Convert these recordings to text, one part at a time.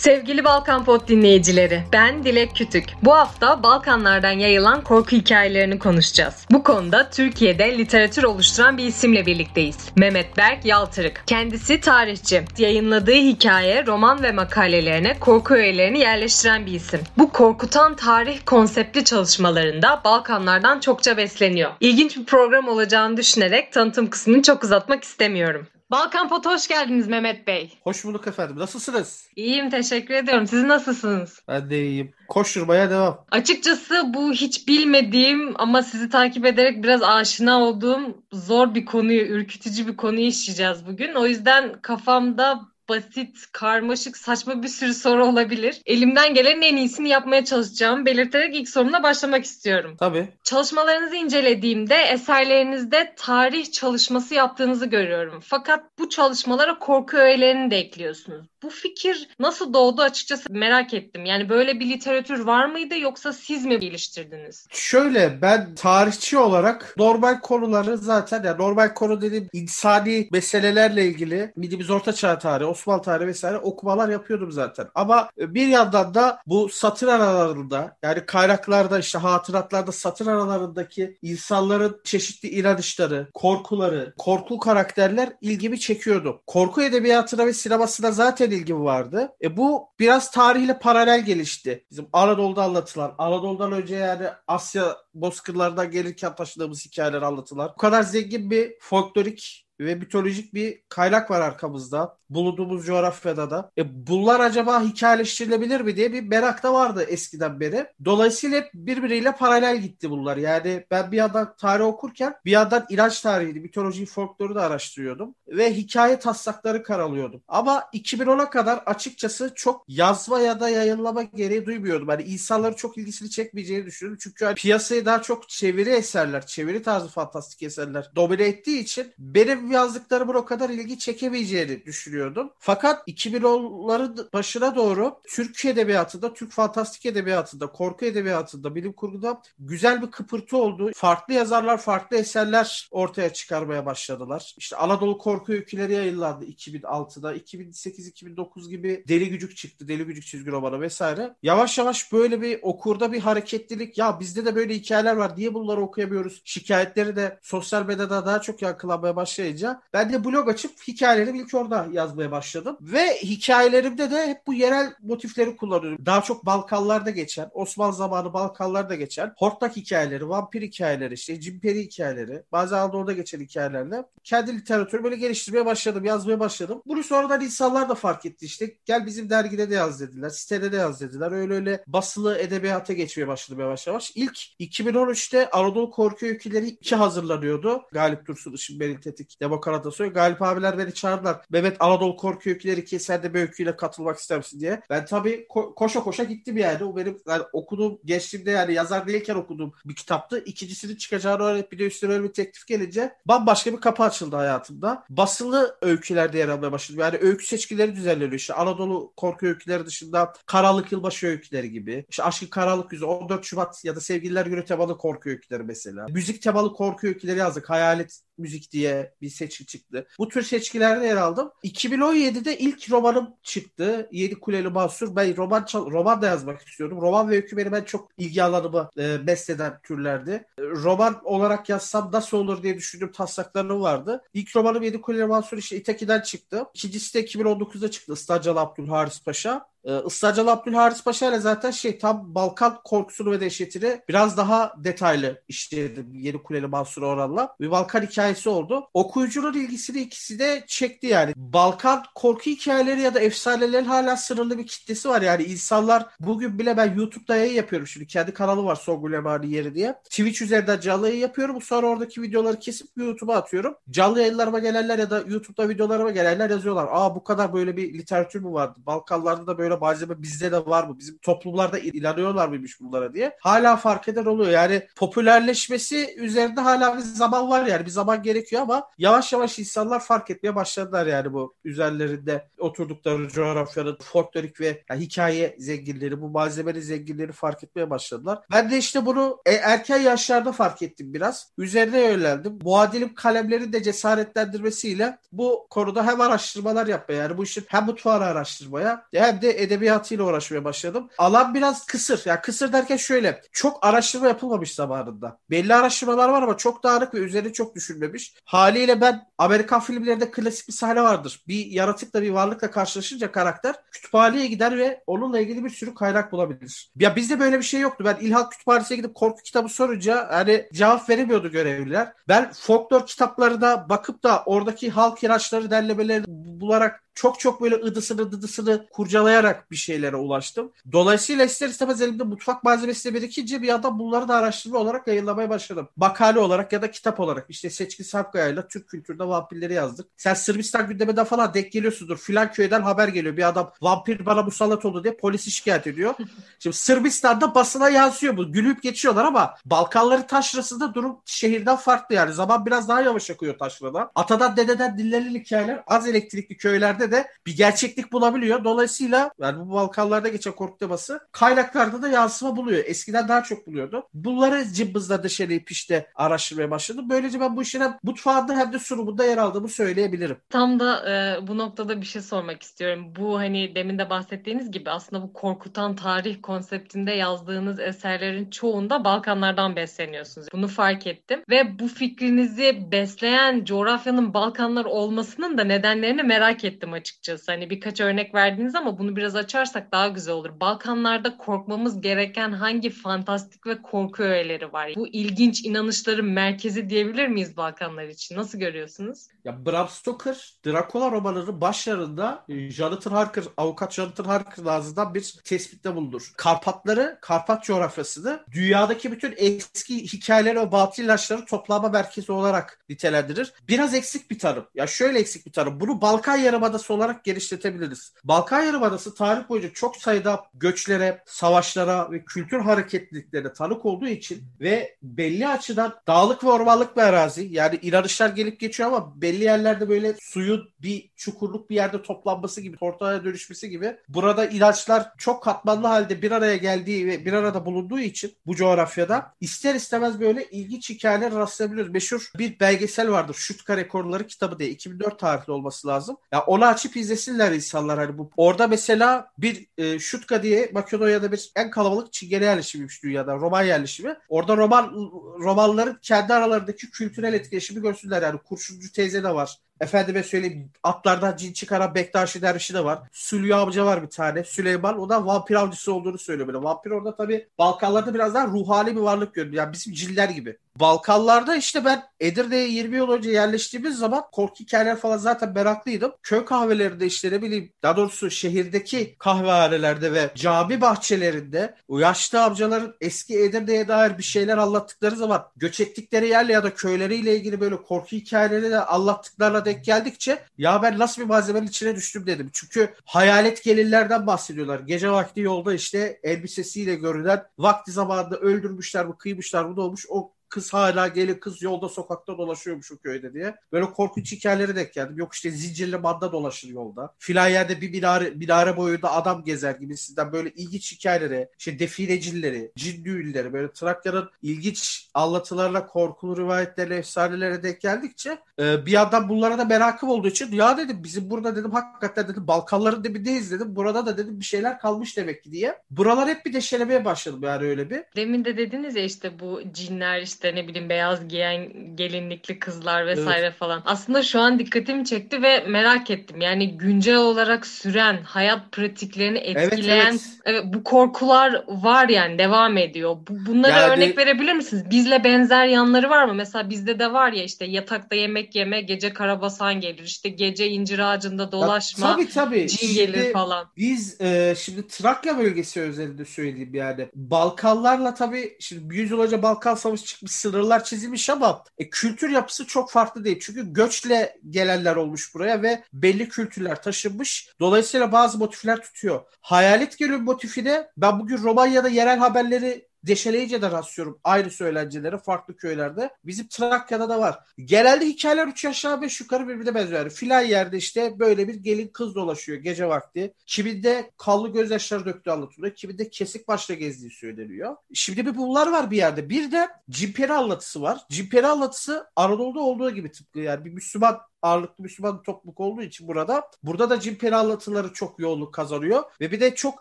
Sevgili Balkan Pod dinleyicileri, ben Dilek Kütük. Bu hafta Balkanlardan yayılan korku hikayelerini konuşacağız. Bu konuda Türkiye'de literatür oluşturan bir isimle birlikteyiz. Mehmet Berk Yaltırık. Kendisi tarihçi. Yayınladığı hikaye, roman ve makalelerine korku öğelerini yerleştiren bir isim. Bu korkutan tarih konseptli çalışmalarında Balkanlardan çokça besleniyor. İlginç bir program olacağını düşünerek tanıtım kısmını çok uzatmak istemiyorum. Balkan Pot hoş geldiniz Mehmet Bey. Hoş bulduk efendim. Nasılsınız? İyiyim teşekkür ediyorum. Siz nasılsınız? Ben de iyiyim. Koşturmaya devam. Açıkçası bu hiç bilmediğim ama sizi takip ederek biraz aşina olduğum zor bir konuyu, ürkütücü bir konuyu işleyeceğiz bugün. O yüzden kafamda basit, karmaşık, saçma bir sürü soru olabilir. Elimden gelenin en iyisini yapmaya çalışacağım. Belirterek ilk sorumla başlamak istiyorum. Tabii. Çalışmalarınızı incelediğimde eserlerinizde tarih çalışması yaptığınızı görüyorum. Fakat bu çalışmalara korku öğelerini de ekliyorsunuz. Bu fikir nasıl doğdu açıkçası merak ettim. Yani böyle bir literatür var mıydı yoksa siz mi geliştirdiniz? Şöyle ben tarihçi olarak normal konuları zaten yani normal konu dediğim insani meselelerle ilgili bildiğimiz orta çağ tarihi, Osmanlı tarihi vesaire okumalar yapıyordum zaten. Ama bir yandan da bu satır aralarında yani kaynaklarda işte hatıratlarda satır aralarındaki insanların çeşitli inanışları, korkuları, korku karakterler ilgimi çekiyordu. Korku edebiyatına ve sinemasına zaten ilgim vardı. E bu biraz tarihle paralel gelişti. Bizim Anadolu'da anlatılan, Anadolu'dan önce yani Asya bozkırlardan gelirken taşıdığımız hikayeler anlatılar. Bu kadar zengin bir folklorik ve mitolojik bir kaynak var arkamızda. Bulunduğumuz coğrafyada da. E bunlar acaba hikayeleştirilebilir mi diye bir merak da vardı eskiden beri. Dolayısıyla hep birbiriyle paralel gitti bunlar. Yani ben bir yandan tarih okurken bir yandan inanç tarihini, mitoloji, folkloru da araştırıyordum. Ve hikaye taslakları karalıyordum. Ama 2010'a kadar açıkçası çok yazma ya da yayınlama gereği duymuyordum. Hani insanları çok ilgisini çekmeyeceğini düşünüyorum. Çünkü hani piyasayı daha çok çeviri eserler, çeviri tarzı fantastik eserler domine ettiği için benim yazdıklarımın o kadar ilgi çekemeyeceğini düşünüyordum. Fakat 2010'ların başına doğru Türk edebiyatında, Türk fantastik edebiyatında, korku edebiyatında, bilim kurguda güzel bir kıpırtı oldu. Farklı yazarlar, farklı eserler ortaya çıkarmaya başladılar. İşte Anadolu Korku Öyküleri yayınlandı 2006'da. 2008-2009 gibi Deli Gücük çıktı. Deli Gücük çizgi romanı vesaire. Yavaş yavaş böyle bir okurda bir hareketlilik ya bizde de böyle hikayeler var. Niye bunları okuyamıyoruz? Şikayetleri de sosyal medyada daha çok yankılanmaya başlayınca ben de blog açıp hikayelerimi ilk orada yazmaya başladım. Ve hikayelerimde de hep bu yerel motifleri kullanıyorum. Daha çok Balkanlarda geçen, Osmanlı zamanı Balkanlarda geçen hortlak hikayeleri, vampir hikayeleri, işte cimperi hikayeleri, bazen Anadolu'da geçen hikayelerle kendi literatürümü böyle geliştirmeye başladım, yazmaya başladım. Bunu sonradan insanlar da fark etti işte. Gel bizim dergide de yaz dediler, sitede de yaz dediler. Öyle öyle basılı edebiyata geçmeye başladım yavaş yavaş. İlk 2013'te Anadolu Korku Öyküleri 2 hazırlanıyordu. Galip Dursun, Işın Beril Tetik, Demokrat Atasoy. Galip abiler beni çağırdılar. Mehmet Anadolu Korku Öyküleri 2 sen de bir öyküyle katılmak ister misin diye. Ben tabii ko- koşa koşa gittim yani. O benim yani okuduğum, geçtiğimde yani yazar değilken okuduğum bir kitaptı. İkincisinin çıkacağını öğrenip bir de üstüne öyle bir teklif gelince bambaşka bir kapı açıldı hayatımda. Basılı öykülerde yer almaya başladım. Yani öykü seçkileri düzenleniyor. İşte Anadolu Korku Öyküleri dışında Karanlık Yılbaşı Öyküleri gibi. İşte Aşkın Karanlık Yüzü, 14 Şubat ya da Sevgililer Günü temalı korku öyküleri mesela. Müzik temalı korku öyküleri yazdık. Hayalet müzik diye bir seçki çıktı. Bu tür seçkilerde yer aldım. 2017'de ilk romanım çıktı. Yedi Kuleli Mahsur. Ben roman roman da yazmak istiyorum. Roman ve öykü benim en çok ilgi alanımı e, besleden türlerdi. E, roman olarak yazsam nasıl olur diye düşündüğüm taslaklarım vardı. İlk romanım Yedi Kuleli Mahsur işte İteki'den çıktı. İkincisi de 2019'da çıktı. Islancalı Abdülharis Paşa. Ee, Islacalı Abdülharis Paşa ile zaten şey tam Balkan korkusunu ve dehşetini biraz daha detaylı işledim Yeni Kuleli Mansur Orhan'la. Bir Balkan hikayesi oldu. Okuyucunun ilgisini ikisi de çekti yani. Balkan korku hikayeleri ya da efsanelerin hala sınırlı bir kitlesi var yani. insanlar bugün bile ben YouTube'da yayın yapıyorum şimdi. Kendi kanalım var Songül Emani Yeri diye. Twitch üzerinden canlı yayın yapıyorum. Sonra oradaki videoları kesip YouTube'a atıyorum. Canlı yayınlarıma gelenler ya da YouTube'da videolarıma gelenler yazıyorlar. Aa bu kadar böyle bir literatür mü vardı? Balkanlarda da böyle böyle malzeme bizde de var mı? Bizim toplumlarda inanıyorlar mıymış bunlara diye. Hala fark eden oluyor. Yani popülerleşmesi üzerinde hala bir zaman var yani. Bir zaman gerekiyor ama yavaş yavaş insanlar fark etmeye başladılar yani bu üzerlerinde oturdukları coğrafyanın folklorik ve yani hikaye zenginleri, bu malzemenin zenginleri fark etmeye başladılar. Ben de işte bunu e, erken yaşlarda fark ettim biraz. Üzerine yöneldim. Muadilim kalemlerin de cesaretlendirmesiyle bu konuda hem araştırmalar yapmaya yani bu işin hem mutfağını araştırmaya hem de edebiyatıyla uğraşmaya başladım. Alan biraz kısır. Yani kısır derken şöyle. Çok araştırma yapılmamış zamanında. Belli araştırmalar var ama çok dağınık ve üzerine çok düşünmemiş. Haliyle ben Amerikan filmlerinde klasik bir sahne vardır. Bir yaratıkla bir varlıkla karşılaşınca karakter kütüphaneye gider ve onunla ilgili bir sürü kaynak bulabilir. Ya bizde böyle bir şey yoktu. Ben İlhan Kütüphanesi'ne gidip korku kitabı sorunca hani cevap veremiyordu görevliler. Ben folklor kitaplarına bakıp da oradaki halk ilaçları derlemeleri bularak çok çok böyle ıdısını dıdısını kurcalayarak bir şeylere ulaştım. Dolayısıyla ister istemez elimde mutfak malzemesi de birikince bir anda bunları da araştırma olarak yayınlamaya başladım. Makale olarak ya da kitap olarak. işte Seçkin Sarpkaya ile Türk kültüründe vampirleri yazdık. Sen Sırbistan gündeminde falan denk geliyorsundur. Filan köyden haber geliyor. Bir adam vampir bana musallat oldu diye polisi şikayet ediyor. Şimdi Sırbistan'da basına yansıyor bu. Gülüp geçiyorlar ama Balkanların taşrasında durum şehirden farklı yani. Zaman biraz daha yavaş akıyor taşrada. Atadan dededen dinlenen hikayeler az elektrikli köylerde de bir gerçeklik bulabiliyor. Dolayısıyla yani bu Balkanlarda geçen korku teması kaynaklarda da yansıma buluyor. Eskiden daha çok buluyordu. Bunları cımbızla dışarıyıp işte araştırmaya başladım. Böylece ben bu işin hem mutfağında hem de sunumunda yer aldığımı söyleyebilirim. Tam da e, bu noktada bir şey sormak istiyorum. Bu hani demin de bahsettiğiniz gibi aslında bu korkutan tarih konseptinde yazdığınız eserlerin çoğunda Balkanlardan besleniyorsunuz. Bunu fark ettim ve bu fikrinizi besleyen coğrafyanın Balkanlar olmasının da nedenlerini merak ettim açıkçası. Hani birkaç örnek verdiniz ama bunu biraz açarsak daha güzel olur. Balkanlarda korkmamız gereken hangi fantastik ve korku öğeleri var? Bu ilginç inanışların merkezi diyebilir miyiz Balkanlar için? Nasıl görüyorsunuz? Ya Bram Stoker Dracula romanının başlarında e, Jonathan Harker, avukat Jonathan Harker ağzından bir tespitte bulunur. Karpatları, Karpat coğrafyasını dünyadaki bütün eski hikayeleri ve batıl ilaçları toplama merkezi olarak nitelendirir. Biraz eksik bir tanım. Ya şöyle eksik bir tanım. Bunu Balkan Yarımadası olarak genişletebiliriz. Balkan Yarımadası tarih boyunca çok sayıda göçlere, savaşlara ve kültür hareketliliklerine tanık olduğu için ve belli açıdan dağlık ve ormanlık bir arazi. Yani inanışlar gelip geçiyor ama belli yerlerde böyle suyun bir çukurluk bir yerde toplanması gibi, ortaya dönüşmesi gibi. Burada ilaçlar çok katmanlı halde bir araya geldiği ve bir arada bulunduğu için bu coğrafyada ister istemez böyle ilginç hikayeler rastlayabiliyoruz. Meşhur bir belgesel vardır. Şutka Rekorları kitabı diye. 2004 tarihli olması lazım. Ya yani onu açıp izlesinler insanlar hani bu. Orada mesela bir e, Şutka diye Makedonya'da bir en kalabalık Çingene yerleşimiymiş dünyada. Roman yerleşimi. Orada Roman Romanların kendi aralarındaki kültürel etkileşimi görsünler yani. Kurşuncu teyze de var. Efendime söyleyeyim atlardan cin çıkaran Bektaşi dervişi de var. Süleyman amca var bir tane. Süleyman o da vampir avcısı olduğunu söylüyor böyle. Vampir orada tabii Balkanlarda biraz daha ruhani bir varlık görünüyor. Yani bizim ciller gibi. Balkanlarda işte ben Edirne'ye 20 yıl önce yerleştiğimiz zaman korku hikayeler falan zaten meraklıydım. Köy kahvelerinde işte ne bileyim daha doğrusu şehirdeki kahvehanelerde ve cami bahçelerinde o yaşlı amcaların eski Edirne'ye dair bir şeyler anlattıkları zaman göç ettikleri yerle ya da köyleriyle ilgili böyle korku hikayeleri de anlattıklarına denk geldikçe ya ben nasıl bir malzemenin içine düştüm dedim. Çünkü hayalet gelinlerden bahsediyorlar. Gece vakti yolda işte elbisesiyle görülen vakti zamanında öldürmüşler bu kıymışlar bu da olmuş o kız hala geliyor kız yolda sokakta dolaşıyormuş o köyde diye. Böyle korkunç hikayeleri denk geldim. Yok işte zincirli manda dolaşır yolda. Filan yerde bir minare, minare boyunda adam gezer gibi sizden böyle ilginç hikayeleri, işte definecileri, cin düğünleri, böyle Trakya'nın ilginç anlatılarla korkulu rivayetlerle, efsanelere denk geldikçe e, bir yandan bunlara da merakım olduğu için ya dedim bizim burada dedim hakikaten dedim Balkanların dibindeyiz dedim. Burada da dedim bir şeyler kalmış demek ki diye. Buralar hep bir deşelemeye başladım yani öyle bir. Demin de dediniz ya işte bu cinler işte işte ne bileyim beyaz giyen gelinlikli kızlar vesaire evet. falan. Aslında şu an dikkatimi çekti ve merak ettim. Yani güncel olarak süren hayat pratiklerini etkileyen evet, evet. Evet, bu korkular var yani devam ediyor. Bu, bunlara yani... örnek verebilir misiniz? Bizle benzer yanları var mı? Mesela bizde de var ya işte yatakta yemek yeme, gece karabasan gelir. İşte gece incir ağacında dolaşma, ya, tabii, tabii. cin şimdi, gelir falan. Biz e, şimdi Trakya bölgesi özelinde söyleyeyim yani. Balkanlarla tabii şimdi 100 yıl önce Balkan Savaşı çıkmış sınırlar çizilmiş ama e, kültür yapısı çok farklı değil. Çünkü göçle gelenler olmuş buraya ve belli kültürler taşınmış. Dolayısıyla bazı motifler tutuyor. Hayalet geliyor motifine ben bugün Romanya'da yerel haberleri Deşeleyince de rastlıyorum ayrı söylencelere farklı köylerde. Bizim Trakya'da da var. Genelde hikayeler 3 aşağı 5 yukarı birbirine benziyor. Filan yerde işte böyle bir gelin kız dolaşıyor gece vakti. Kiminde kanlı gözyaşları döktüğü anlatılıyor. Kiminde kesik başla gezdiği söyleniyor. Şimdi bir bunlar var bir yerde. Bir de cimperi anlatısı var. Cimperi anlatısı Anadolu'da olduğu gibi tıpkı yani bir Müslüman ağırlıklı Müslüman topluluk olduğu için burada. Burada da cimperi anlatıları çok yoğunluk kazanıyor. Ve bir de çok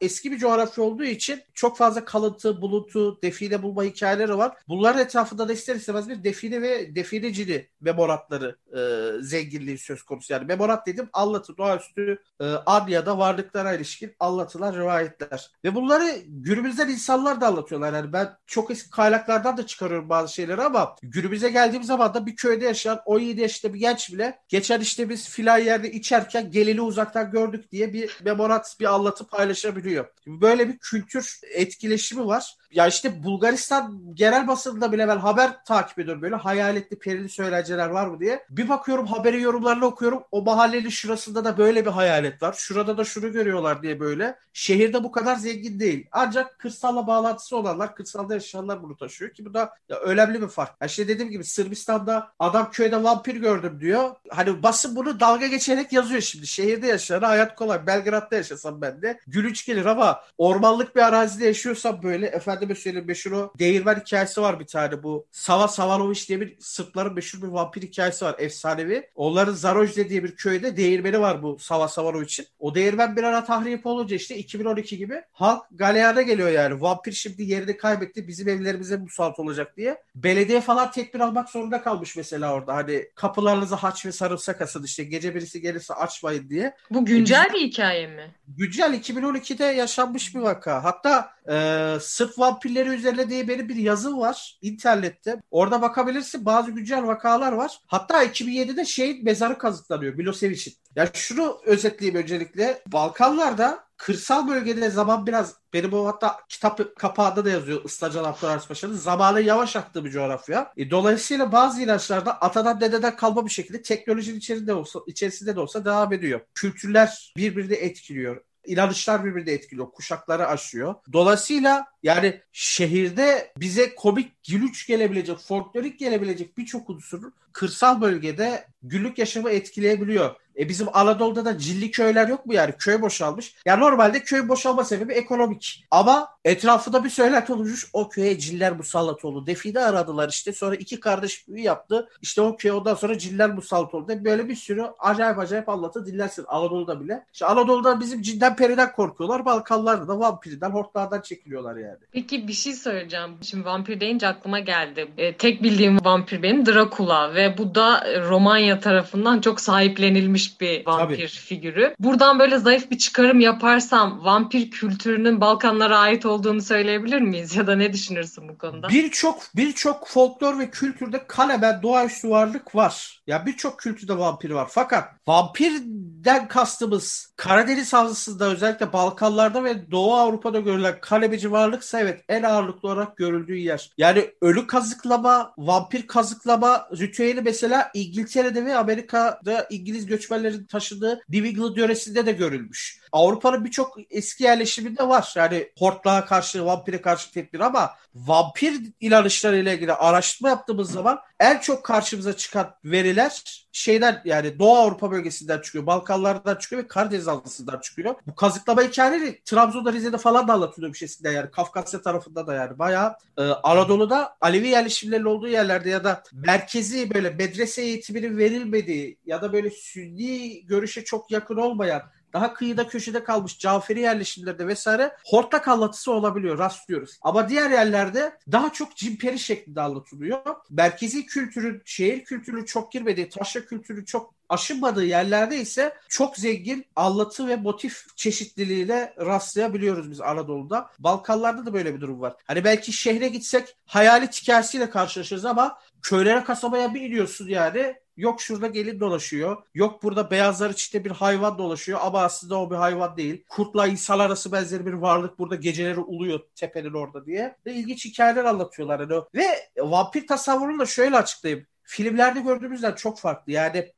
eski bir coğrafya olduğu için çok fazla kalıntı, buluntu, define bulma hikayeleri var. Bunların etrafında da ister istemez bir define ve definecili memoratları e, zenginliği söz konusu. Yani memorat dedim anlatı, doğaüstü e, an da varlıklara ilişkin anlatılar, rivayetler. Ve bunları günümüzden insanlar da anlatıyorlar. Yani ben çok eski kaynaklardan da çıkarıyorum bazı şeyleri ama günümüze geldiğim zaman da bir köyde yaşayan 17 yaşında bir genç bile geçen işte biz filan yerde içerken geleli uzaktan gördük diye bir memorat, bir anlatı paylaşabiliyor. Böyle bir kültür etkileşimi var. Ya işte Bulgaristan genel basında bile ben haber takip ediyorum böyle hayaletli perili söylenceler var mı diye. Bir bakıyorum haberi yorumlarını okuyorum. O mahallenin şurasında da böyle bir hayalet var. Şurada da şunu görüyorlar diye böyle. Şehirde bu kadar zengin değil. Ancak kırsalla bağlantısı olanlar, kırsalda yaşayanlar bunu taşıyor ki bu da ya, önemli bir fark. Ya işte dediğim gibi Sırbistan'da adam köyde vampir gördüm diyor. Hani basın bunu dalga geçerek yazıyor şimdi. Şehirde yaşayan hayat kolay. Belgrad'da yaşasam ben de gülünç gelir ama ormanlık bir arazide yaşıyorsam böyle efendime söyleyeyim meşhur o değirmen hikayesi var bir tane bu. Sava Savanoviç diye bir Sırpların meşhur bir vampir hikayesi var efsanevi. Onların Zarojde diye bir köyde değirmeni var bu Sava Savanoviç'in. O değirmen bir ara tahrip olunca işte 2012 gibi halk galeyana geliyor yani. Vampir şimdi yerini kaybetti bizim evlerimize musallat olacak diye. Belediye falan tedbir almak zorunda kalmış mesela orada. Hani kapılarınıza haç ve sarımsak asın işte gece birisi gelirse açmayın diye. Bu güncel bir hikaye mi? Güncel 2012'de yaşanmış bir vaka. Hatta e, Sırp vampirleri üzerine diye benim bir yazım var internette. Orada bakabilirsin bazı güncel vakalar var. Hatta 2007'de şeyin mezarı kazıklanıyor Milosevic'in. Ya şunu özetleyeyim öncelikle. Balkanlarda kırsal bölgede zaman biraz benim o hatta kitap kapağında da yazıyor Islacan Abdurrahman Paşa'nın zamanı yavaş aktığı bir coğrafya. E, dolayısıyla bazı ilaçlarda atadan dededen kalma bir şekilde teknolojinin içerisinde, olsa, içerisinde de olsa devam ediyor. Kültürler birbirini etkiliyor inanışlar birbirini etkiliyor. Kuşakları aşıyor. Dolayısıyla yani şehirde bize komik, gülüç gelebilecek, folklorik gelebilecek birçok unsurun kırsal bölgede günlük yaşamı etkileyebiliyor. E bizim Anadolu'da da cilli köyler yok mu yani? Köy boşalmış. Ya normalde köy boşalma sebebi ekonomik. Ama etrafında bir söylenti olmuş. O köye ciller musallat oldu. Defide aradılar işte. Sonra iki kardeş büyü yaptı. İşte o köye ondan sonra ciller musallat oldu. Böyle bir sürü acayip acayip anlatı dinlersin Anadolu'da bile. İşte Anadolu'da bizim cinden periden korkuyorlar. Balkanlarda da vampirden, hortlardan çekiliyorlar yani. Peki bir şey söyleyeceğim. Şimdi vampir deyince aklıma geldi. E, tek bildiğim vampir benim Dracula ve bu da Romanya tarafından çok sahiplenilmiş bir vampir Tabii. figürü. Buradan böyle zayıf bir çıkarım yaparsam vampir kültürünün Balkanlara ait olduğunu söyleyebilir miyiz? Ya da ne düşünürsün bu konuda? Birçok birçok folklor ve kültürde kaleben doğaüstü varlık var. Ya birçok kültürde vampir var. Fakat vampirden kastımız Karadeniz havzasında özellikle Balkanlarda ve Doğu Avrupa'da görülen kalebeci varlıksa evet en ağırlıklı olarak görüldüğü yer. Yani ölü kazıklama, vampir kazıklama ritüeli mesela İngiltere'de ve Amerika'da İngiliz göçmenlerin taşıdığı New England yöresinde de görülmüş. Avrupa'nın birçok eski yerleşiminde var. Yani hortlağa karşı, vampire karşı tedbir ama vampir inanışlarıyla ilgili araştırma yaptığımız zaman en çok karşımıza çıkan veriler şeyden yani Doğu Avrupa bölgesinden çıkıyor. Balkanlardan çıkıyor ve Karadeniz Havzası'ndan çıkıyor. Bu kazıklama hikayeleri Trabzon'da Rize'de falan da anlatılıyor bir şekilde yani. Kafkasya tarafında da yani bayağı e, Anadolu'da Alevi yerleşimlerinin olduğu yerlerde ya da merkezi böyle medrese eğitiminin verilmediği ya da böyle sünni görüşe çok yakın olmayan daha kıyıda köşede kalmış Caferi yerleşimlerde vesaire hortlak anlatısı olabiliyor rastlıyoruz. Ama diğer yerlerde daha çok cimperi şeklinde anlatılıyor. Merkezi kültürün, şehir kültürü çok girmediği, taşra kültürü çok aşınmadığı yerlerde ise çok zengin anlatı ve motif çeşitliliğiyle rastlayabiliyoruz biz Anadolu'da. Balkanlarda da böyle bir durum var. Hani belki şehre gitsek hayalet hikayesiyle karşılaşırız ama köylere kasabaya bir iniyorsun yani Yok şurada gelin dolaşıyor. Yok burada beyazlar içinde bir hayvan dolaşıyor ama aslında o bir hayvan değil. Kurtla insan arası benzeri bir varlık burada geceleri uluyor tepenin orada diye. Ve ilginç hikayeler anlatıyorlar. Yani. Ve vampir tasavvurunu da şöyle açıklayayım filmlerde gördüğümüzden çok farklı. Yani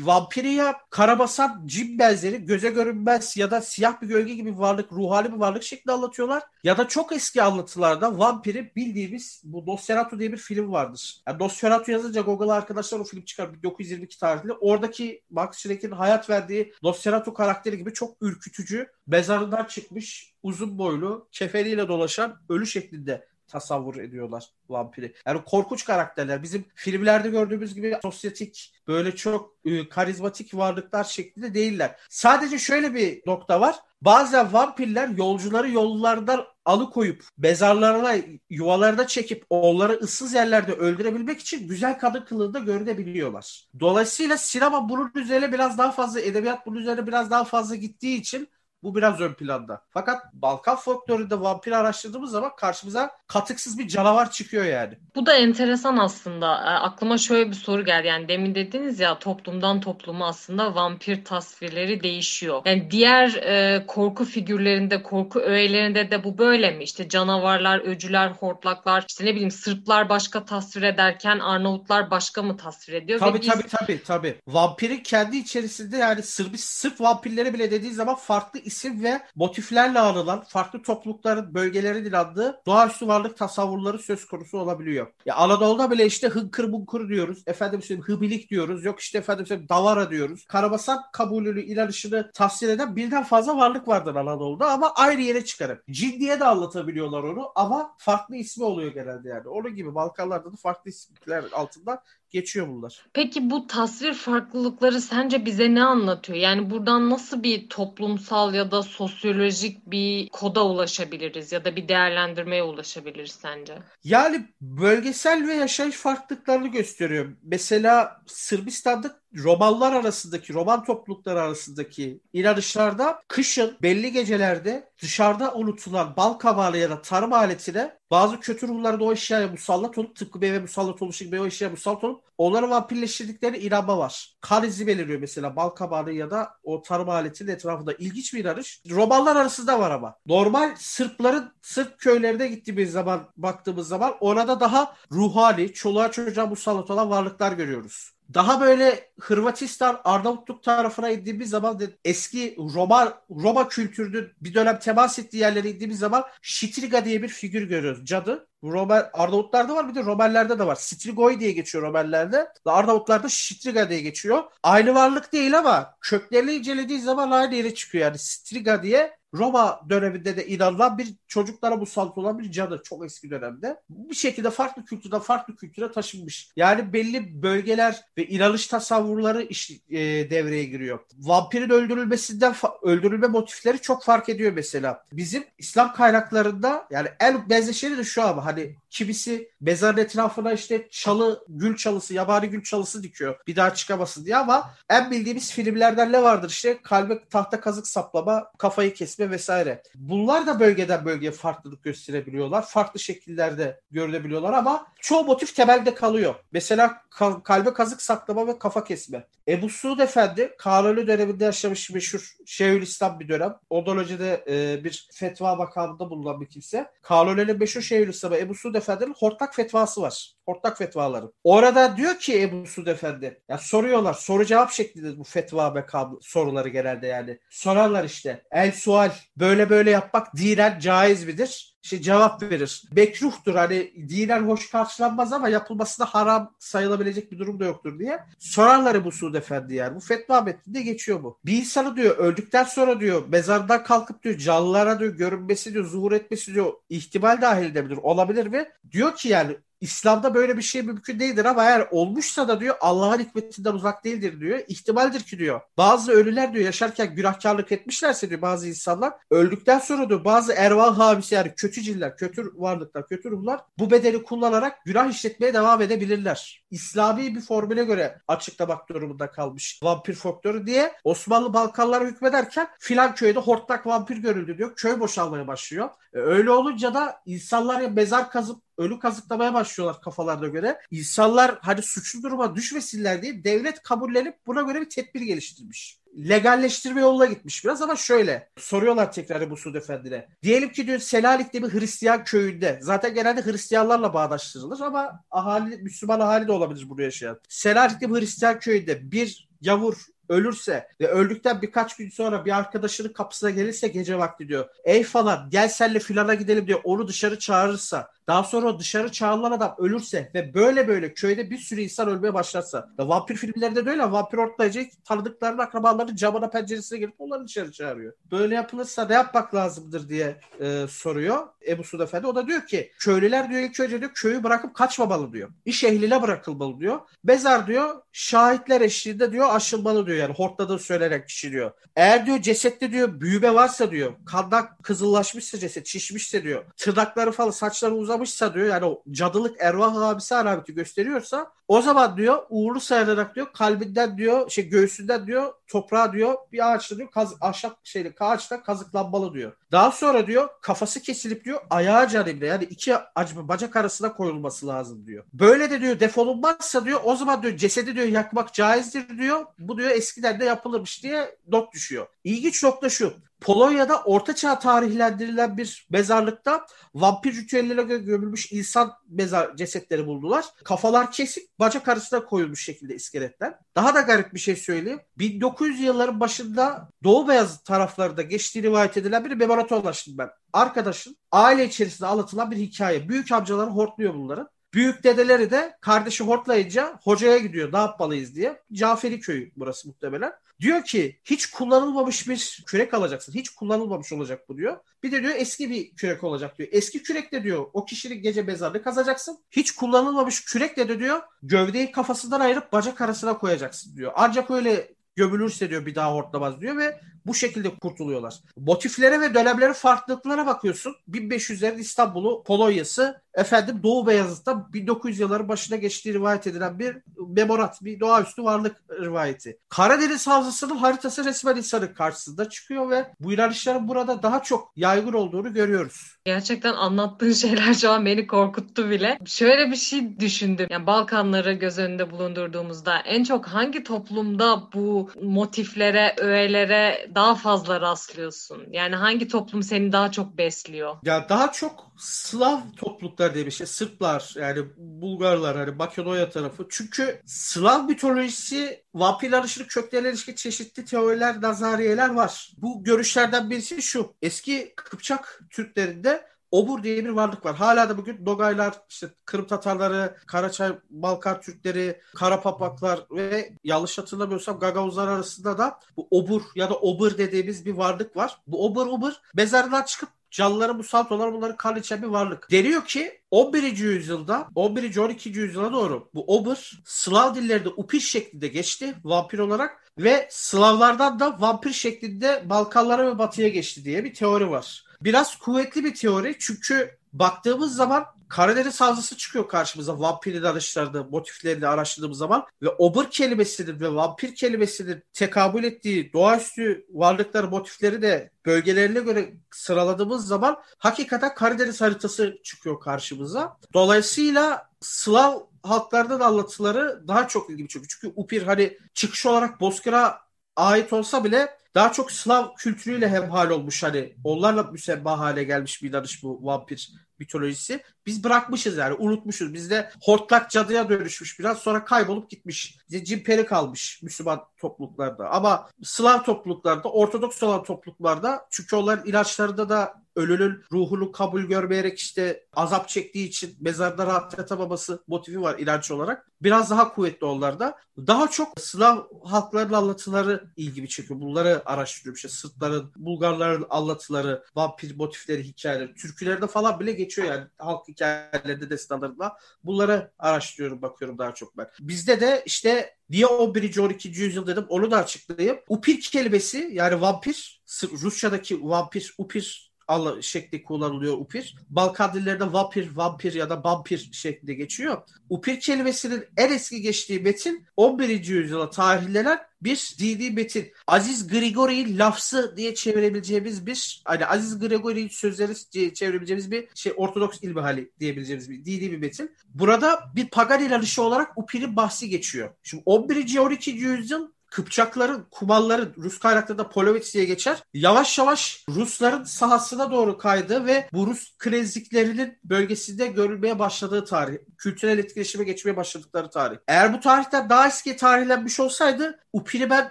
vampiri ya karabasan cin benzeri göze görünmez ya da siyah bir gölge gibi bir varlık, ruhani bir varlık şeklinde anlatıyorlar. Ya da çok eski anlatılarda vampiri bildiğimiz bu Nosferatu diye bir film vardır. Yani Nosferatu yazınca Google'a arkadaşlar o film çıkar 1922 tarihli. Oradaki Max Schreck'in hayat verdiği Nosferatu karakteri gibi çok ürkütücü, mezarından çıkmış, uzun boylu, kefeniyle dolaşan ölü şeklinde tasavvur ediyorlar vampiri. Yani korkunç karakterler. Bizim filmlerde gördüğümüz gibi sosyetik böyle çok e, karizmatik varlıklar şeklinde değiller. Sadece şöyle bir nokta var. Bazen vampirler yolcuları yollardan alıkoyup mezarlarına yuvalarda çekip onları ıssız yerlerde öldürebilmek için güzel kadın kılığında görünebiliyorlar. Dolayısıyla sinema bunun üzerine biraz daha fazla edebiyat bunun üzerine biraz daha fazla gittiği için bu biraz ön planda. Fakat Balkan folklorunda vampir araştırdığımız zaman karşımıza katıksız bir canavar çıkıyor yani. Bu da enteresan aslında. E, aklıma şöyle bir soru geldi. Yani demin dediniz ya toplumdan topluma aslında vampir tasvirleri değişiyor. Yani diğer e, korku figürlerinde, korku öğelerinde de bu böyle mi? İşte canavarlar, öcüler, hortlaklar, işte ne bileyim Sırplar başka tasvir ederken Arnavutlar başka mı tasvir ediyor? Tabii biz... tabii tabii tabii. Vampirin kendi içerisinde yani Sırp, Sırp vampirleri bile dediği zaman farklı isim ve motiflerle anılan farklı toplulukların bölgelerin inandığı doğaüstü varlık tasavvurları söz konusu olabiliyor. Ya Anadolu'da bile işte hınkır bunkur diyoruz. Efendim söyleyeyim hıbilik diyoruz. Yok işte efendim söyleyeyim davara diyoruz. Karabasan kabulünü, inanışını tahsil eden birden fazla varlık vardır Anadolu'da ama ayrı yere çıkarıp. Cin diye de anlatabiliyorlar onu ama farklı ismi oluyor genelde yani. Onun gibi Balkanlarda da farklı isimler altında geçiyor bunlar. Peki bu tasvir farklılıkları sence bize ne anlatıyor? Yani buradan nasıl bir toplumsal ya da sosyolojik bir koda ulaşabiliriz ya da bir değerlendirmeye ulaşabiliriz sence? Yani bölgesel ve yaşayış farklılıklarını gösteriyor. Mesela Sırbistan'da romanlar arasındaki, roman toplulukları arasındaki inanışlarda kışın belli gecelerde dışarıda unutulan bal kabağına ya da tarım aletine bazı kötü ruhların o eşyaya musallat olup tıpkı eve musallat oluşu gibi o eşyaya musallat olup onları vampirleştirdikleri inanma var. Kan izi beliriyor mesela bal kabağının ya da o tarım aletinin etrafında. ilginç bir inanış. Romanlar arasında var ama. Normal Sırpların Sırp köylerine gittiğimiz zaman baktığımız zaman orada daha ruhani, çoluğa çocuğa musallat olan varlıklar görüyoruz daha böyle Hırvatistan, Arnavutluk tarafına indiğimiz zaman eski Roma Roma kültürünün bir dönem temas ettiği yerlere indiğimiz zaman Şitriga diye bir figür görüyoruz. Cadı. Roman, Arnavutlarda var bir de Romerlerde de var. Strigoi diye geçiyor Romerlerde. Arnavutlarda Şitriga diye geçiyor. Aynı varlık değil ama köklerini incelediği zaman aynı yere çıkıyor. Yani Striga diye Roma döneminde de inanılan bir çocuklara musallat olan bir cadı çok eski dönemde. Bir şekilde farklı kültürden farklı kültüre taşınmış. Yani belli bölgeler ve inanış tasavvurları iş, e, devreye giriyor. Vampirin öldürülmesinden öldürülme motifleri çok fark ediyor mesela. Bizim İslam kaynaklarında yani en benzeşeni de şu ama hani Cadê? Kimisi mezarın etrafına işte çalı, gül çalısı, yabani gül çalısı dikiyor. Bir daha çıkamasın diye ama en bildiğimiz filmlerden ne vardır işte kalbe tahta kazık saplama, kafayı kesme vesaire. Bunlar da bölgeden bölgeye farklılık gösterebiliyorlar. Farklı şekillerde görülebiliyorlar ama çoğu motif temelde kalıyor. Mesela kalbe kazık saklama ve kafa kesme. Ebu Suud Efendi Kanuni döneminde yaşamış meşhur Şeyhülislam bir dönem. Ondan önce de e, bir fetva makamında bulunan bir kimse. Kanuni'nin meşhur Şeyhülislam'ı Ebu Suud Efendi'nin hortlak fetvası var. Hortlak fetvaları. Orada diyor ki Ebu Suud Efendi ya soruyorlar soru cevap şeklinde bu fetva ve soruları genelde yani. Sorarlar işte. El sual böyle böyle yapmak dinen caiz midir? şey cevap verir. Mekruhtur hani dinen hoş karşılanmaz ama yapılması da haram sayılabilecek bir durum da yoktur diye. Sorarlar bu Suud Efendi yani. Bu fetva metninde geçiyor bu. Bir insanı diyor öldükten sonra diyor mezardan kalkıp diyor canlılara diyor görünmesi diyor zuhur etmesi diyor ihtimal dahil edebilir olabilir mi? Diyor ki yani İslam'da böyle bir şey mümkün değildir ama eğer olmuşsa da diyor Allah'ın hikmetinden uzak değildir diyor. İhtimaldir ki diyor. Bazı ölüler diyor yaşarken günahkarlık etmişlerse diyor bazı insanlar öldükten sonra diyor bazı ervah habisi yani kötü ciller, kötü varlıklar, kötü ruhlar bu bedeli kullanarak günah işletmeye devam edebilirler. İslami bir formüle göre açıklamak durumunda kalmış vampir folkloru diye Osmanlı Balkanlara hükmederken filan köyde hortlak vampir görüldü diyor. Köy boşalmaya başlıyor. E, öyle olunca da insanlar ya mezar kazıp ölü kazıklamaya başlıyorlar kafalarına göre. İnsanlar hani suçlu duruma düşmesinler diye devlet kabullenip buna göre bir tedbir geliştirmiş. Legalleştirme yoluna gitmiş biraz ama şöyle soruyorlar tekrar bu Suud Efendi'ne. Diyelim ki diyor Selanik'te bir Hristiyan köyünde zaten genelde Hristiyanlarla bağdaştırılır ama ahali, Müslüman ahali de olabilir buraya yaşayan. Selanik'te bir Hristiyan köyünde bir yavur ölürse ve öldükten birkaç gün sonra bir arkadaşının kapısına gelirse gece vakti diyor. Ey falan gel senle filana gidelim diyor. Onu dışarı çağırırsa daha sonra dışarı çağrılan adam ölürse ve böyle böyle köyde bir sürü insan ölmeye başlarsa. Ya vampir filmlerinde de öyle. Vampir ortlayacak tanıdıklarını akrabalarını camına penceresine gelip onları dışarı çağırıyor. Böyle yapılırsa ne yapmak lazımdır diye e, soruyor Ebu Suud Efendi. O da diyor ki köylüler diyor ilk önce diyor köyü bırakıp kaçmamalı diyor. İş ehline bırakılmalı diyor. Mezar diyor şahitler eşliğinde diyor aşılmalı diyor yani hortladığı söylenerek kişi diyor. Eğer diyor cesette diyor büyüme varsa diyor kandan kızıllaşmışsa ceset şişmişse diyor tırnakları falan saçları uzamışsa diyor yani o cadılık ervah abisi alameti gösteriyorsa o zaman diyor uğurlu sayılarak diyor kalbinden diyor şey göğsünden diyor toprağa diyor bir ağaçta diyor kaz, ahşap şeyle ağaçta kazıklanmalı diyor. Daha sonra diyor kafası kesilip diyor ayağı canimle yani iki acı bacak arasına koyulması lazım diyor. Böyle de diyor defolunmazsa diyor o zaman diyor cesedi diyor yakmak caizdir diyor. Bu diyor eskiden de yapılırmış diye not düşüyor. İlginç nokta şu. Polonya'da ortaçağ tarihlendirilen bir mezarlıkta vampir ritüellerine gömülmüş insan mezar cesetleri buldular. Kafalar kesik, bacak arasına koyulmuş şekilde iskeletler. Daha da garip bir şey söyleyeyim. 1900 yılların başında Doğu Beyaz taraflarında geçtiği rivayet edilen bir memorata ulaştım ben. Arkadaşın aile içerisinde anlatılan bir hikaye. Büyük amcaları hortluyor bunların. Büyük dedeleri de kardeşi hortlayınca hocaya gidiyor ne yapmalıyız diye. Caferi köyü burası muhtemelen. Diyor ki hiç kullanılmamış bir kürek alacaksın. Hiç kullanılmamış olacak bu diyor. Bir de diyor eski bir kürek olacak diyor. Eski kürekle diyor o kişinin gece mezarını kazacaksın. Hiç kullanılmamış kürekle de diyor gövdeyi kafasından ayırıp bacak arasına koyacaksın diyor. Ancak öyle gömülürse diyor bir daha hortlamaz diyor ve bu şekilde kurtuluyorlar. Motiflere ve dönemlerin farklılıklarına bakıyorsun. 1500'lerin İstanbul'u, Polonya'sı, efendim Doğu Beyazıt'ta 1900 yılların başına geçtiği rivayet edilen bir memorat, bir doğaüstü varlık rivayeti. Karadeniz Havzası'nın haritası resmen insanın karşısında çıkıyor ve bu inanışların burada daha çok yaygın olduğunu görüyoruz. Gerçekten anlattığın şeyler şu an beni korkuttu bile. Şöyle bir şey düşündüm. Yani Balkanları göz önünde bulundurduğumuzda en çok hangi toplumda bu motiflere, öğelere daha fazla rastlıyorsun? Yani hangi toplum seni daha çok besliyor? Ya daha çok Slav topluluklar diye bir şey. Sırplar yani Bulgarlar hani Makedonya tarafı. Çünkü Slav mitolojisi vampir arışılık köklerine ilişkin çeşitli teoriler, nazariyeler var. Bu görüşlerden birisi şu. Eski Kıpçak Türklerinde Obur diye bir varlık var. Hala da bugün Dogaylar, işte Kırım Tatarları, Karaçay, Balkan Türkleri, Karapapaklar ve yanlış hatırlamıyorsam Gagavuzlar arasında da bu Obur ya da Obur dediğimiz bir varlık var. Bu Obur Obur mezarından çıkıp canlılara musallat olan bunları kan içen bir varlık. Deniyor ki 11. yüzyılda 11. 12. yüzyıla doğru bu Obur Slav dillerinde upir şeklinde geçti vampir olarak ve Slavlardan da vampir şeklinde Balkanlara ve Batı'ya geçti diye bir teori var. Biraz kuvvetli bir teori çünkü baktığımız zaman Karadeniz havzası çıkıyor karşımıza vampirin arayışlarını, motiflerini araştırdığımız zaman ve obur kelimesinin ve vampir kelimesinin tekabül ettiği doğaüstü varlıkları, motifleri de bölgelerine göre sıraladığımız zaman hakikaten Karadeniz haritası çıkıyor karşımıza. Dolayısıyla Slav halklarının anlatıları daha çok ilgimi çekiyor. Çünkü Upir hani çıkış olarak Bozkır'a ait olsa bile daha çok Slav kültürüyle hemhal olmuş hani onlarla müsebba hale gelmiş bir inanış bu vampir mitolojisi. Biz bırakmışız yani unutmuşuz. Bizde hortlak cadıya dönüşmüş biraz sonra kaybolup gitmiş. Cimperi kalmış Müslüman topluluklarda. Ama Slav topluluklarda, Ortodoks olan topluluklarda çünkü onların ilaçlarında da ölünün ruhunu kabul görmeyerek işte azap çektiği için mezarda rahat yatamaması motifi var inanç olarak. Biraz daha kuvvetli onlarda. Daha çok Slav halkların anlatıları ilgimi çekiyor. Bunları araştırıyorum. İşte Sırpların, Bulgarların anlatıları, vampir motifleri, hikayeleri. Türkülerde falan bile geçiyor yani halk hikayelerinde, destanlarında. Bunları araştırıyorum, bakıyorum daha çok ben. Bizde de işte Niye 11. 12. yüzyıl dedim onu da açıklayayım. Upir kelimesi yani vampir Rusçadaki vampir, upir Allah şekli kullanılıyor upir. Balkan dillerinde vapir, vampir ya da vampir şeklinde geçiyor. Upir kelimesinin en eski geçtiği metin 11. yüzyıla tarihlenen bir dini metin. Aziz Grigori'nin lafzı diye çevirebileceğimiz bir hani Aziz Grigori'nin sözleri diye çevirebileceğimiz bir şey Ortodoks ilmihali diyebileceğimiz bir dini bir metin. Burada bir pagan inanışı olarak Upir'in bahsi geçiyor. Şimdi 11. 12. yüzyıl Kıpçakların, Kumalların Rus kaynaklarında Polovets diye geçer. Yavaş yavaş Rusların sahasına doğru kaydı ve bu Rus krezliklerinin bölgesinde görülmeye başladığı tarih. Kültürel etkileşime geçmeye başladıkları tarih. Eğer bu tarihten daha eski tarihlenmiş olsaydı Upin'i ben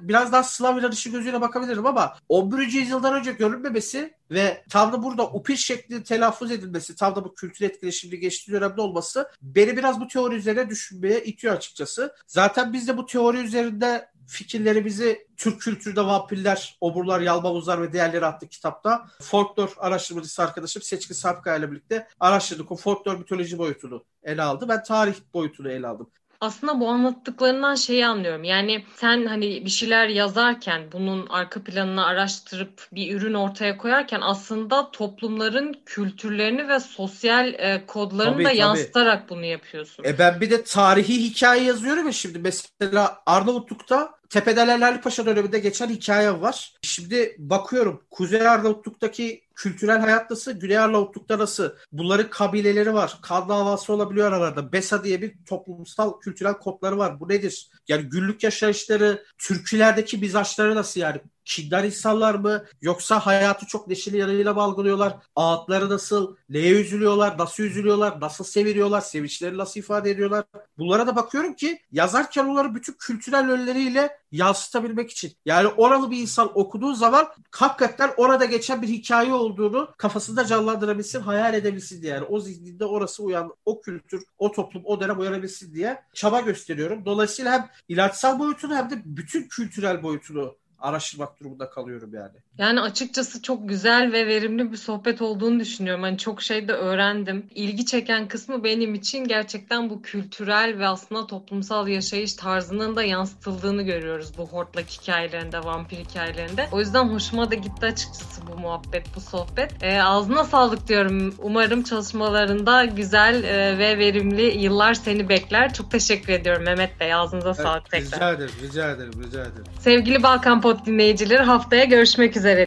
biraz daha Slav inanışı gözüyle bakabilirim ama 11. yüzyıldan önce görülmemesi ve tam da burada Upin şeklinde telaffuz edilmesi, tam da bu kültür etkileşimli geçtiği dönemde olması beni biraz bu teori üzerine düşünmeye itiyor açıkçası. Zaten biz de bu teori üzerinde fikirlerimizi Türk kültüründe vampirler, oburlar, yalmavuzlar ve diğerleri adlı kitapta folklor araştırmacısı arkadaşım Seçkin Sapkaya ile birlikte araştırdık. O folklor mitoloji boyutunu ele aldı. Ben tarih boyutunu ele aldım aslında bu anlattıklarından şeyi anlıyorum. Yani sen hani bir şeyler yazarken bunun arka planını araştırıp bir ürün ortaya koyarken aslında toplumların kültürlerini ve sosyal e, kodlarını tabii, da tabii. yansıtarak bunu yapıyorsun. E ben bir de tarihi hikaye yazıyorum ya şimdi. Mesela Arnavutluk'ta Tepedelerli Paşa döneminde geçen hikaye var. Şimdi bakıyorum Kuzey Arnavutluk'taki kültürel hayat nasıl, Güney Arnavutluk'ta nasıl? Bunların kabileleri var. Kan davası olabiliyor aralarda. Besa diye bir toplumsal kültürel kodları var. Bu nedir? Yani günlük yaşayışları, türkülerdeki mizaçları nasıl yani? Kindar insanlar mı? Yoksa hayatı çok neşeli yanıyla mı algılıyorlar? Ağıtları nasıl? Neye üzülüyorlar? Nasıl üzülüyorlar? Nasıl seviniyorlar? Sevinçleri nasıl ifade ediyorlar? Bunlara da bakıyorum ki yazarken onları bütün kültürel yönleriyle yansıtabilmek için. Yani oralı bir insan okuduğu zaman hakikaten orada geçen bir hikaye olduğunu kafasında canlandırabilsin, hayal edebilsin diye. Yani o zihninde orası uyan, o kültür, o toplum, o dönem uyanabilsin diye çaba gösteriyorum. Dolayısıyla hem ilaçsal boyutunu hem de bütün kültürel boyutunu araştırmak durumunda kalıyorum yani. Yani açıkçası çok güzel ve verimli bir sohbet olduğunu düşünüyorum. Hani çok şey de öğrendim. İlgi çeken kısmı benim için gerçekten bu kültürel ve aslında toplumsal yaşayış tarzının da yansıtıldığını görüyoruz bu hortlak hikayelerinde, vampir hikayelerinde. O yüzden hoşuma da gitti açıkçası bu muhabbet, bu sohbet. E, ağzına sağlık diyorum. Umarım çalışmalarında güzel e, ve verimli yıllar seni bekler. Çok teşekkür ediyorum Mehmet Bey. Ağzınıza evet, sağlık tekrar. Rica ederim, rica ederim, rica ederim. Sevgili Balkan Pod dinleyicileri haftaya görüşmek üzere.